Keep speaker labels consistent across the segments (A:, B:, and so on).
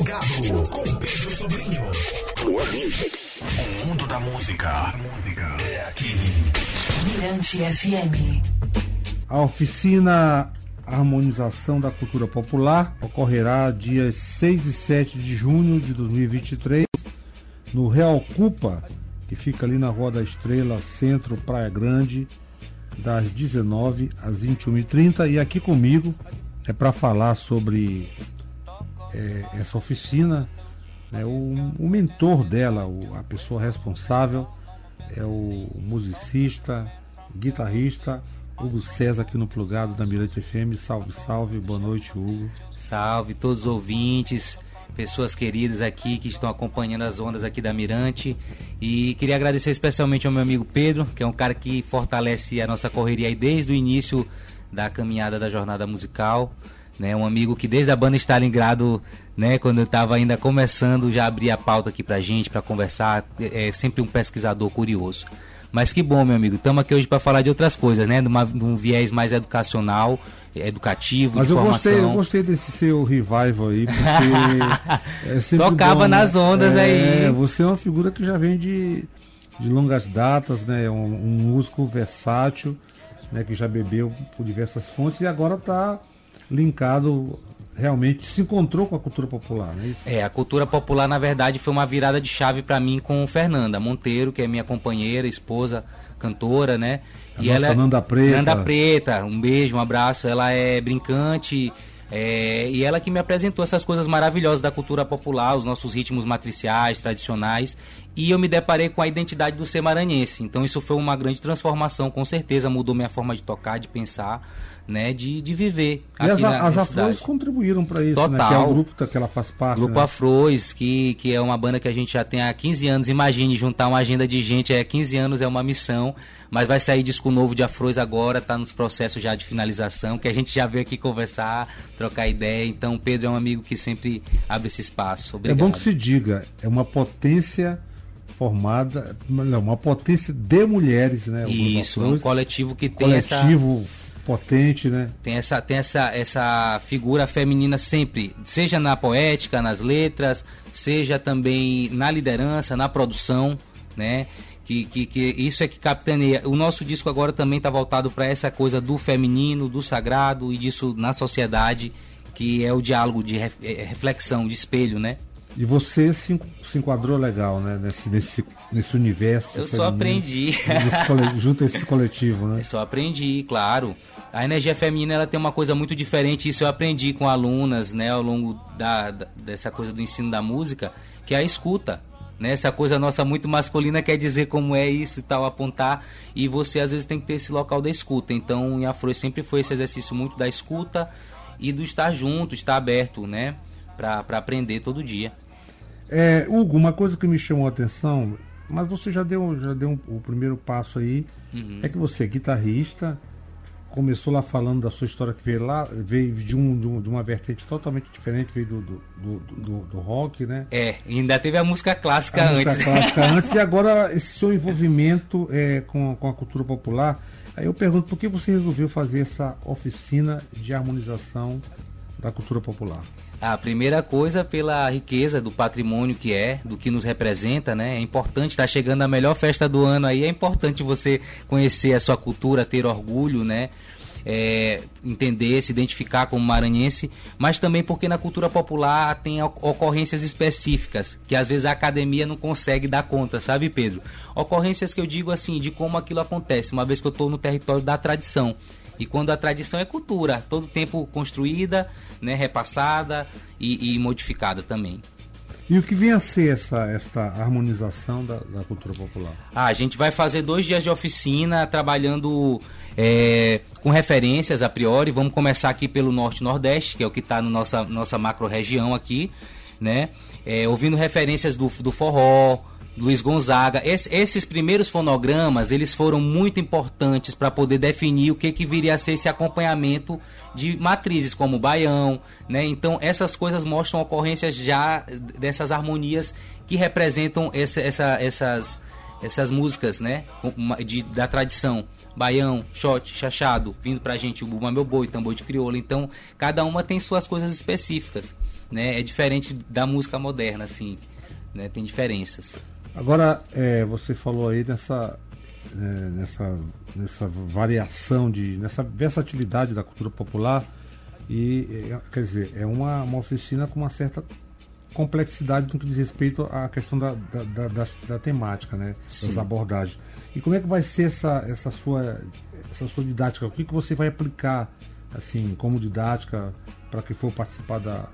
A: Plugado com Pedro Sobrinho. Plug Music. O mundo da música é aqui.
B: Mirante FM.
C: A oficina Harmonização da Cultura Popular ocorrerá dias 6 e 7 de junho de 2023 no Real Cupa, que fica ali na Rua da Estrela, Centro Praia Grande, das 19 às 21h30. E aqui comigo é para falar sobre é, essa oficina. Né, o, o, mentor dela, o, a pessoa responsável, é o musicista, guitarrista Hugo César aqui no plugado da Mirante FM. Salve, salve, boa noite, Hugo.
D: Salve todos os ouvintes, pessoas queridas aqui que estão acompanhando as ondas aqui da Mirante. E queria agradecer especialmente ao meu amigo Pedro, que é um cara que fortalece a nossa correria aí desde o início da caminhada da jornada musical né? Um amigo que desde a banda Stalingrado, né, quando eu estava ainda começando, já abria a pauta aqui pra gente para conversar, é, é sempre um pesquisador curioso. Mas que bom, meu amigo. Estamos aqui hoje para falar de outras coisas, né? De, uma, de, um viés mais educacional, educativo,
C: Mas
D: de
C: eu
D: formação.
C: Gostei, eu gostei desse seu revival aí, porque é
D: Tocava
C: bom,
D: nas
C: né?
D: ondas
C: é,
D: aí.
C: Você é uma figura que já vem de, de longas datas, né? Um, um músico versátil, né? Que já bebeu por diversas fontes e agora está linkado realmente se encontrou com a cultura popular, não é isso?
D: É, a cultura popular na verdade foi uma virada de chave para mim com Fernanda Monteiro, que é minha companheira, esposa, cantora, né?
C: A e ela é Nanda Preta.
D: Nanda Preta, um beijo, um abraço. Ela é brincante, é, e ela que me apresentou essas coisas maravilhosas da cultura popular, os nossos ritmos matriciais, tradicionais, e eu me deparei com a identidade do ser maranhense. Então isso foi uma grande transformação, com certeza mudou minha forma de tocar, de pensar né, de, de viver.
C: E as, na, as Afros contribuíram para isso,
D: Total.
C: Né? que é o grupo que ela faz parte.
D: Grupo
C: né?
D: Afros, que, que é uma banda que a gente já tem há 15 anos. Imagine juntar uma agenda de gente, é 15 anos é uma missão, mas vai sair disco novo de Afros agora, está nos processos já de finalização, que a gente já veio aqui conversar, trocar ideia. Então, Pedro é um amigo que sempre abre esse espaço. Obrigado.
C: É bom que se diga, é uma potência formada, não, uma potência de mulheres, né?
D: Isso, é um coletivo que tem
C: coletivo
D: essa
C: potente, né?
D: Tem essa tem essa essa figura feminina sempre, seja na poética, nas letras, seja também na liderança, na produção, né? Que, que, que isso é que capitaneia. O nosso disco agora também está voltado para essa coisa do feminino, do sagrado e disso na sociedade, que é o diálogo de reflexão, de espelho, né?
C: E você se, se enquadrou legal, né? Nesse, nesse, nesse universo.
D: Eu só aprendi.
C: Nesse, junto a esse coletivo, né?
D: Eu só aprendi, claro. A energia feminina ela tem uma coisa muito diferente, isso eu aprendi com alunas, né, ao longo da, da, dessa coisa do ensino da música, que é a escuta. Né? Essa coisa nossa muito masculina quer dizer como é isso e tal, apontar, e você às vezes tem que ter esse local da escuta. Então, em Afro sempre foi esse exercício muito da escuta e do estar junto, estar aberto, né, para aprender todo dia.
C: É, Hugo, uma coisa que me chamou a atenção, mas você já deu, já deu um, o primeiro passo aí, uhum. é que você é guitarrista, começou lá falando da sua história que veio lá, veio de, um, de uma vertente totalmente diferente, veio do, do, do, do, do rock, né?
D: É, ainda teve a música clássica
C: a
D: antes.
C: Música clássica antes, e agora esse seu envolvimento é, com, com a cultura popular. Aí eu pergunto, por que você resolveu fazer essa oficina de harmonização da cultura popular?
D: A primeira coisa pela riqueza do patrimônio que é, do que nos representa, né? É importante estar tá chegando a melhor festa do ano aí, é importante você conhecer a sua cultura, ter orgulho, né? É, entender, se identificar como maranhense, mas também porque na cultura popular tem ocorrências específicas que às vezes a academia não consegue dar conta, sabe, Pedro? Ocorrências que eu digo assim, de como aquilo acontece, uma vez que eu estou no território da tradição. E quando a tradição é cultura, todo tempo construída, né, repassada e, e modificada também.
C: E o que vem a ser essa, esta harmonização da, da, cultura popular?
D: Ah, a gente vai fazer dois dias de oficina trabalhando é, com referências a priori. Vamos começar aqui pelo Norte Nordeste, que é o que está na nossa, nossa macro região aqui, né? É, ouvindo referências do, do forró, Luiz Gonzaga. Es, esses primeiros fonogramas, eles foram muito importantes para poder definir o que, que viria a ser esse acompanhamento de matrizes como baião, né? Então essas coisas mostram ocorrências já dessas harmonias que representam essa, essa, essas essas músicas, né, de, da tradição, baião, shot, chachado, vindo pra gente o Buma Meu Boi, tambor de crioula. Então, cada uma tem suas coisas específicas, né? É diferente da música moderna, assim, né? Tem diferenças.
C: Agora, é, você falou aí nessa, é, nessa, nessa variação, de, nessa versatilidade da cultura popular. E, é, quer dizer, é uma, uma oficina com uma certa complexidade no que diz respeito à questão da, da, da, da, da temática, né? Sim. Das abordagens. E como é que vai ser essa, essa, sua, essa sua didática? O que, que você vai aplicar assim como didática para quem for participar da,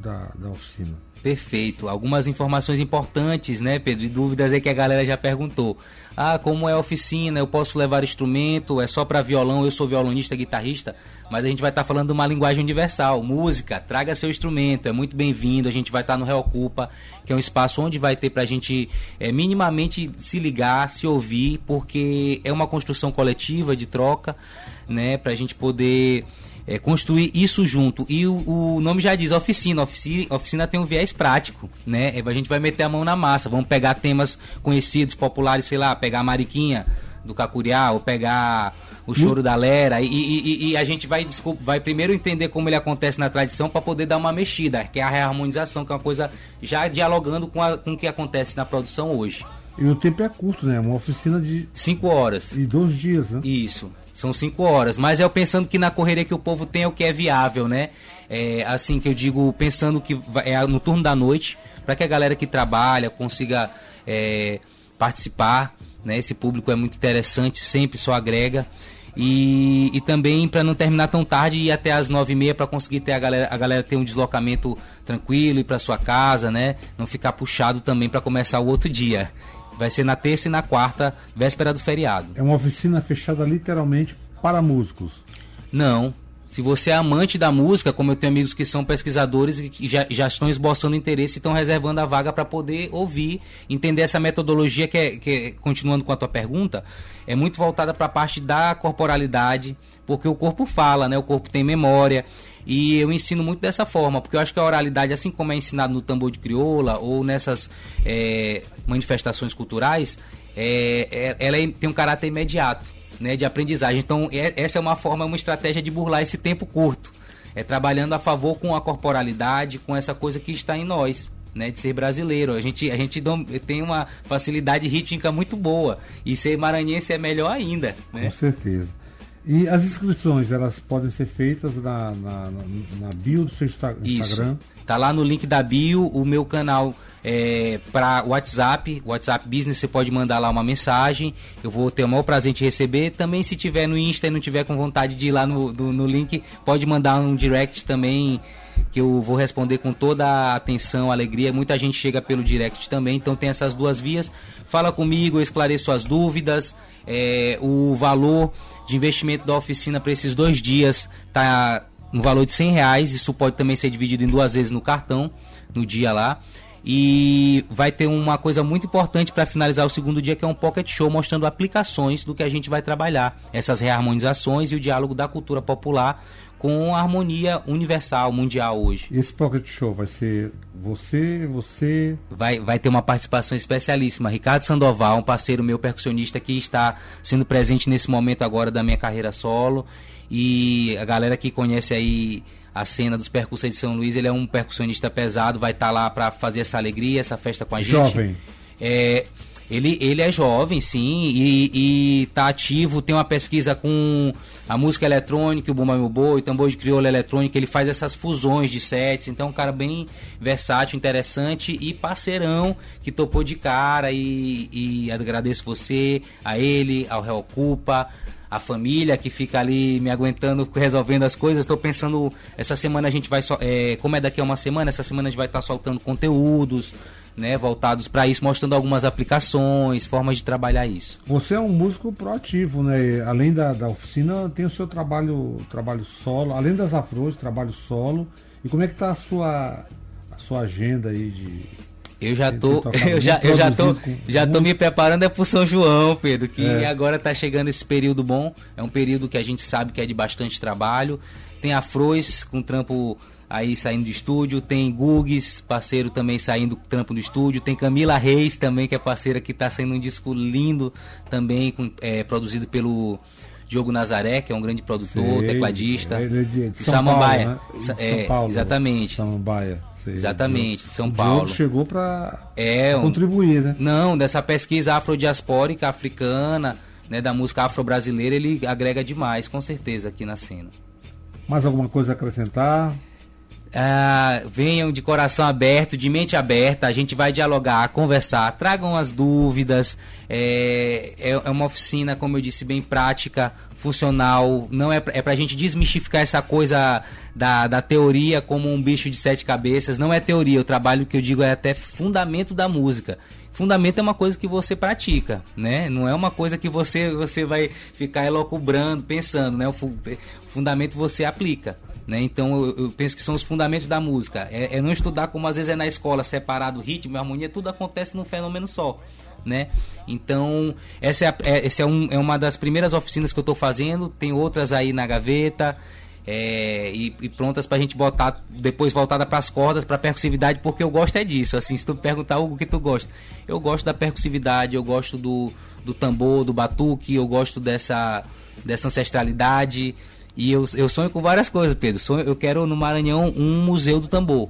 C: da, da, oficina?
D: Perfeito. Algumas informações importantes, né, Pedro? E dúvidas aí que a galera já perguntou. Ah, como é a oficina? Eu posso levar instrumento? É só para violão? Eu sou violonista, guitarrista. Mas a gente vai estar tá falando uma linguagem universal. Música, traga seu instrumento. É muito bem-vindo. A gente vai estar tá no Reocupa, que é um espaço onde vai ter para a gente é, minimamente se ligar, se ouvir, porque é uma construção coletiva de troca, né? Para a gente poder é, construir isso junto. E o, o, nome já diz oficina. oficina. Oficina tem um viés prático, né? É, a gente vai meter a mão na massa. Vamos pegar temas conhecidos, populares, sei lá, pegar a Mariquinha do Cacuriá, ou pegar o choro da Lera, e, e, e, a gente vai, desculpa, vai primeiro entender como ele acontece na tradição para poder dar uma mexida, que é a reharmonização, que é uma coisa já dialogando com, a, com o que acontece na produção hoje.
C: E o tempo é curto, né? Uma oficina de.
D: Cinco horas.
C: E dois dias, né?
D: Isso. São cinco horas. Mas é eu pensando que na correria que o povo tem é o que é viável, né? É, assim que eu digo, pensando que é no turno da noite, para que a galera que trabalha consiga é, participar. Né? Esse público é muito interessante, sempre só agrega. E, e também para não terminar tão tarde e ir até as nove e meia para conseguir ter a galera, a galera ter um deslocamento tranquilo ir para sua casa, né? Não ficar puxado também para começar o outro dia. Vai ser na terça e na quarta, véspera do feriado.
C: É uma oficina fechada literalmente para músicos?
D: Não. Se você é amante da música, como eu tenho amigos que são pesquisadores e já, já estão esboçando interesse e estão reservando a vaga para poder ouvir, entender essa metodologia que é, que é, continuando com a tua pergunta, é muito voltada para a parte da corporalidade, porque o corpo fala, né? O corpo tem memória. E eu ensino muito dessa forma, porque eu acho que a oralidade, assim como é ensinado no tambor de crioula ou nessas é, manifestações culturais, é, é, ela é, tem um caráter imediato, né, de aprendizagem. Então, é, essa é uma forma, uma estratégia de burlar esse tempo curto. É trabalhando a favor com a corporalidade, com essa coisa que está em nós. Né, de ser brasileiro. A gente, a gente tem uma facilidade rítmica muito boa. E ser maranhense é melhor ainda. Né?
C: Com certeza. E as inscrições, elas podem ser feitas na, na, na, bio do seu Instagram? Isso.
D: Tá lá no link da bio, o meu canal é, para WhatsApp, WhatsApp Business, você pode mandar lá uma mensagem. Eu vou ter o maior prazer de receber. Também, se tiver no Insta e não tiver com vontade de ir lá no, do, no link, pode mandar um direct também que eu vou responder com toda a atenção, alegria. Muita gente chega pelo direct também, então tem essas duas vias. Fala comigo, eu esclareço suas dúvidas. É, o valor de investimento da oficina para esses dois dias tá no valor de 100 reais. Isso pode também ser dividido em duas vezes no cartão, no dia lá. E vai ter uma coisa muito importante para finalizar o segundo dia, que é um pocket show mostrando aplicações do que a gente vai trabalhar. Essas reharmonizações e o diálogo da cultura popular com a harmonia universal, mundial hoje.
C: Esse Pocket Show vai ser você, você.
D: Vai, vai ter uma participação especialíssima. Ricardo Sandoval, um parceiro meu percussionista que está sendo presente nesse momento agora da minha carreira solo. E a galera que conhece aí a cena dos percussores de São Luís, ele é um percussionista pesado, vai estar tá lá para fazer essa alegria, essa festa com a gente.
C: Jovem.
D: É, ele, ele é jovem, sim, e, está ativo, tem uma pesquisa com a música eletrônica, o Bumba Meu Boi, tambor de crioula eletrônica, ele faz essas fusões de sets, então é um cara bem versátil, interessante e parceirão que topou de cara e, e agradeço você, a ele, ao Reocupa, a família que fica ali me aguentando, resolvendo as coisas. Estou pensando, essa semana a gente vai, só, é, como é daqui a uma semana, essa semana a gente vai estar tá soltando conteúdos, né, voltados para isso, mostrando algumas aplicações, formas de trabalhar isso.
C: Você é um músico proativo, né? Além da, da oficina, tem o seu trabalho, trabalho solo, além das afros, trabalho solo. E como é que está a sua, a sua agenda aí de
D: eu já tô, eu já, eu já tô, já tô me preparando é pro São João, Pedro, que é. agora tá chegando esse período bom. É um período que a gente sabe que é de bastante trabalho. Tem Afrois com trampo aí saindo do estúdio, tem Gugs, parceiro também saindo trampo do estúdio, tem Camila Reis também, que é parceira que está saindo um disco lindo também, com, é, produzido pelo Diogo Nazaré, que é um grande produtor,
C: Sei,
D: tecladista.
C: é de- de
D: do
C: São
D: Samambaia.
C: Paulo, né?
D: Sa-
C: São
D: é,
C: Paulo,
D: exatamente.
C: Samambaia. sei.
D: Exatamente, de São
C: O
D: Paulo.
C: Diogo chegou para
D: É, um-
C: contribuir, né?
D: Não, dessa pesquisa afrodiaspórica africana, né, da música afro-brasileira, ele agrega demais, com certeza, aqui na cena.
C: Mais alguma coisa a acrescentar?
D: Ah, venham de coração aberto, de mente aberta, a gente vai dialogar, conversar, tragam as dúvidas. É, é, é uma oficina, como eu disse, bem prática, funcional. Não é, é pra gente desmistificar essa coisa da, da teoria como um bicho de sete cabeças. Não é teoria, o trabalho que eu digo é até fundamento da música. Fundamento é uma coisa que você pratica, né? Não é uma coisa que você, você vai ficar elocubrando, pensando, né? O fundamento você aplica. Né? Então eu, eu penso que são os fundamentos da música. É, é não estudar como às vezes é na escola, separado ritmo harmonia, tudo acontece num fenômeno só. Né? Então, essa, é, a- é, essa é, um- é uma das primeiras oficinas que eu estou fazendo, tem outras aí na gaveta. é, e, e prontas pra gente botar depois voltada pras cordas, pra percussividade, porque eu gosto é disso. Assim, se tu perguntar o que tu gosta, eu gosto da percussividade, eu gosto do, do tambor, do batuque, eu gosto dessa, dessa ancestralidade. E eu, eu sonho com várias coisas, Pedro. Sonho, eu quero no Maranhão um museu do tambor.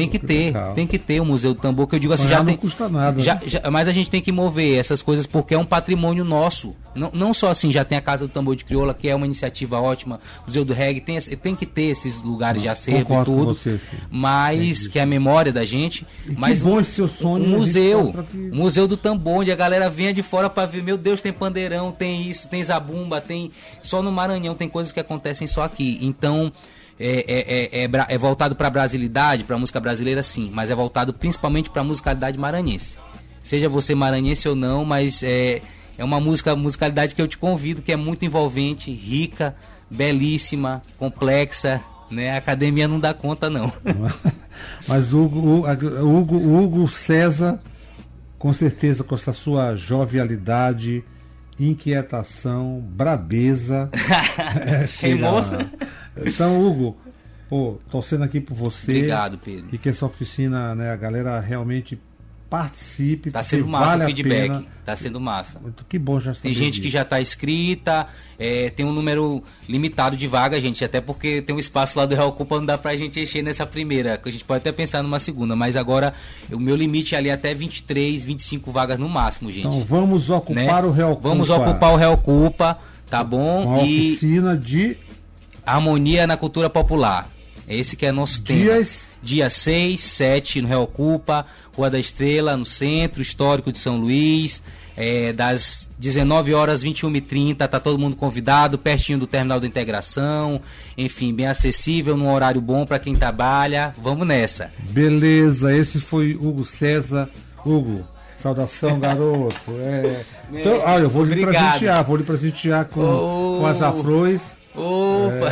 D: Tem que
C: Que
D: ter, tem que ter um museu do tambor, que eu digo assim,
C: Sonhar
D: já
C: não
D: tem.
C: custa nada,
D: já-
C: né?
D: já- mas a gente tem que mover essas coisas porque é um patrimônio nosso. Não, não só assim, já tem a Casa do Tambor de Crioula, que é uma iniciativa ótima, Museu do Reggae, tem, tem que ter esses lugares de acervo e tudo.
C: você,
D: mas que é a memória da gente.
C: E que
D: mas
C: bom esse seu sonho,
D: Um
C: gente
D: museu.
C: que-
D: Museu do Tambor, onde a galera venha de fora pra ver, meu Deus, tem pandeirão, tem isso, tem zabumba, tem. Só no Maranhão tem coisas que acontecem só aqui. Então. É, é, é, é é voltado pra brasilidade, pra música brasileira, sim, mas é voltado principalmente pra musicalidade maranhense. Seja você maranhense ou não, mas é, é uma música, musicalidade que eu te convido, que é muito envolvente, rica, belíssima, complexa, né? A academia não dá conta, não.
C: Mas Hugo, Hugo, Hugo, Hugo César, com certeza com essa sua jovialidade, inquietação, brabeza. é, chega
D: Queimou?
C: Então, Hugo, pô, torcendo aqui por você.
D: Obrigado, Pedro.
C: E que essa oficina, né, a galera realmente participe.
D: Tá sendo massa
C: vale
D: o feedback.
C: pena.
D: Tá sendo massa.
C: Muito que bom já
D: Tem gente que
C: disso.
D: já está inscrita, é, tem um número limitado de vagas, gente, até porque tem um espaço lá do Real Cupa, não dá pra gente encher nessa primeira, que a gente pode até pensar numa segunda, mas agora o meu limite é ali até 23, 25 vagas no máximo, gente.
C: Então vamos ocupar
D: né?
C: o Real
D: Vamos
C: Cupa.
D: ocupar o Real Cupa, tá bom?
C: Uma
D: e
C: oficina de
D: harmonia na cultura popular. Esse que é nosso tema.
C: dias.
D: Dia 6, 7 no Real Cupa, Rua da Estrela, no centro histórico de São Luís. É, das 19 horas 21 e 30 tá todo mundo convidado, pertinho do terminal da integração, enfim, bem acessível, num horário bom para quem trabalha. Vamos nessa.
C: Beleza, esse foi Hugo César. Hugo, saudação, garoto. É... Então, ah, eu vou lhe
D: Obrigado.
C: presentear, vou lhe presentear com,
D: Oh.
C: com as afrões.
D: Opa!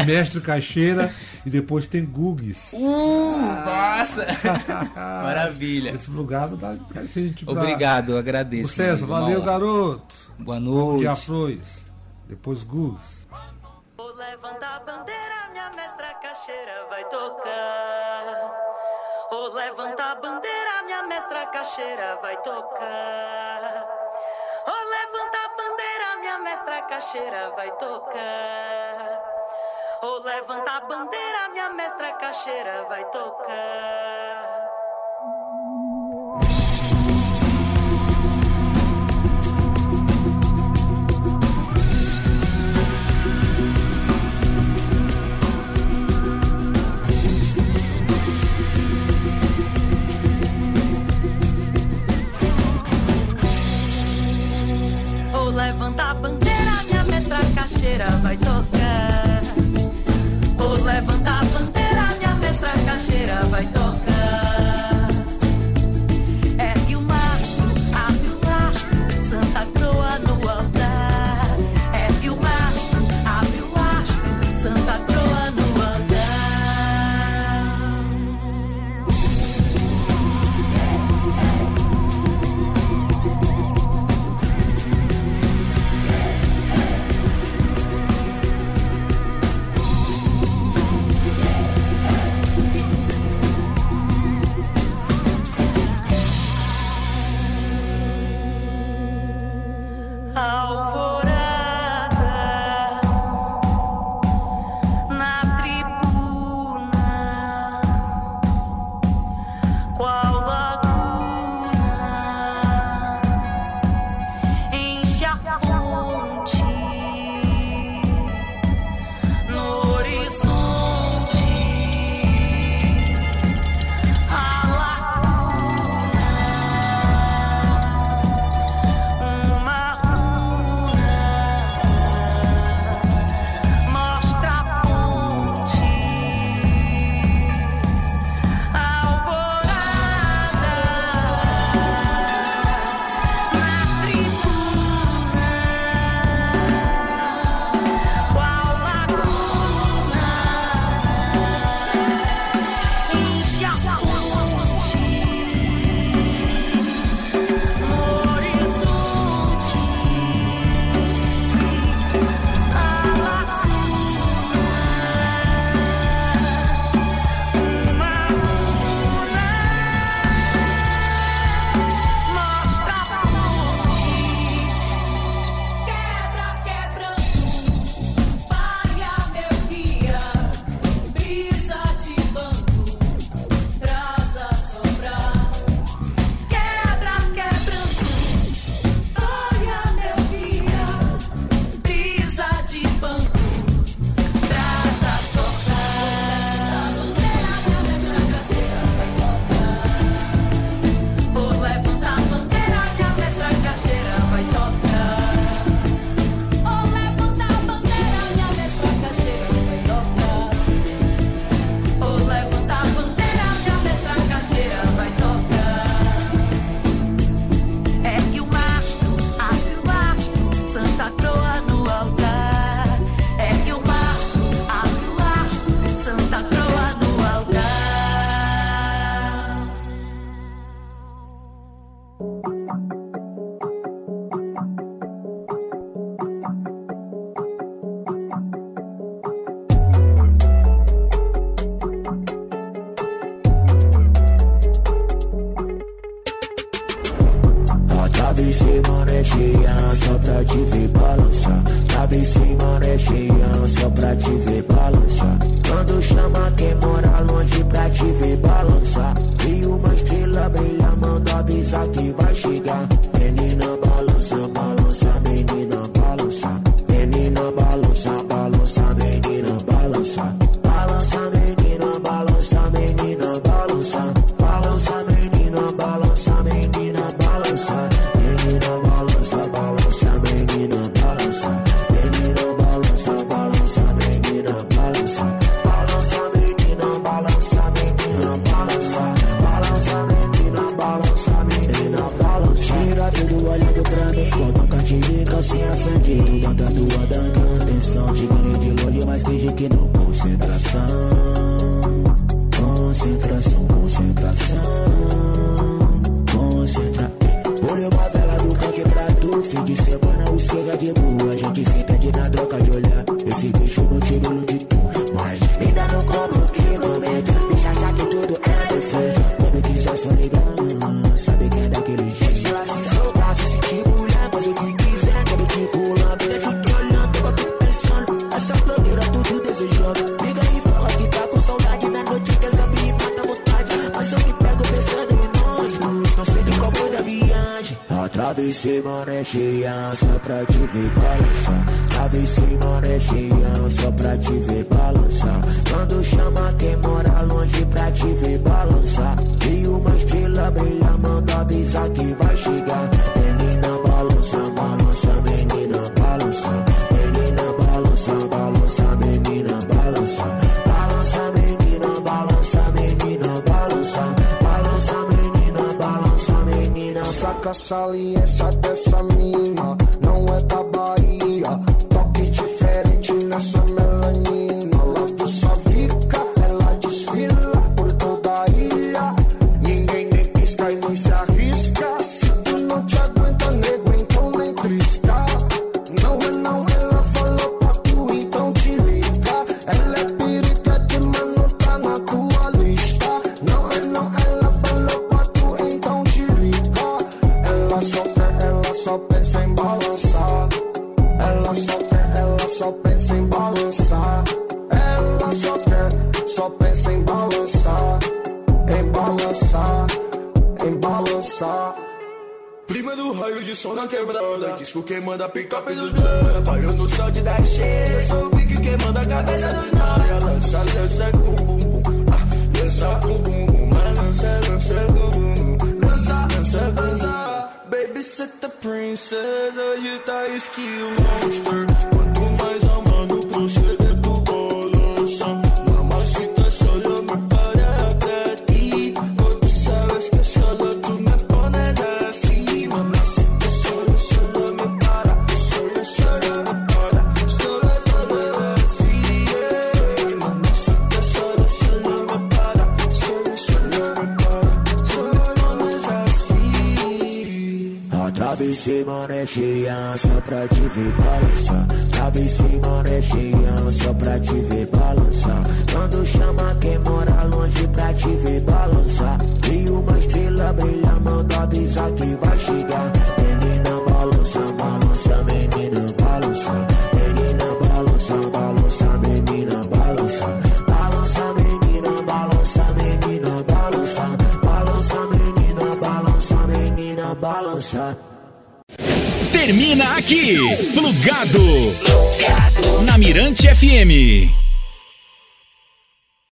C: É, mestre Caixeira e depois tem Gugues.
D: Uh, nossa! Maravilha.
C: Esse lugar não dá pra gente pra-
D: Obrigado,
C: Ô,
D: agradeço.
C: César,
D: uma
C: valeu, garoto.
D: Boa noite.
C: afrões. Depois Gugues.
E: Vou levantar a bandeira, minha mestra caixeira vai tocar. Vou levantar a bandeira, minha mestra caixeira vai tocar. A mestra caixeira vai tocar. Vou levantar a bandeira, minha mestra caixeira vai tocar. Vou levantar a bandeira, minha mestra caixeira vai tocar. Vou levantar a bandeira, sangue, tatuada com atenção. Te de longe, mas finge que não concentração. Sabe se manejar só pra te ver balançar. Sabe se manejar só pra
F: te ver balançar. Quando
G: chama quem mora longe pra te ver balançar. E uma estrela brilha, manda avisar que vai chegar. saliência dessa mina. Blanca Baiano só de 10 cheias Sou o pique que manda a cabeça dos noia. Lança, lança com bum bum ah, Lança com bum bum Mas lança, lança com bum bum Lança, lança, lança. Baby, set the princess Hoje tá skill monster
H: é cheia, só pra te ver balançar. Tava em cima, é cheia, só pra te ver balançar. Quando chama quem mora longe pra te ver balançar. E uma estrela brilha, manda avisar que vai chegar. Menina balança, balança,
A: Termina aqui, plugado, na Mirante FM.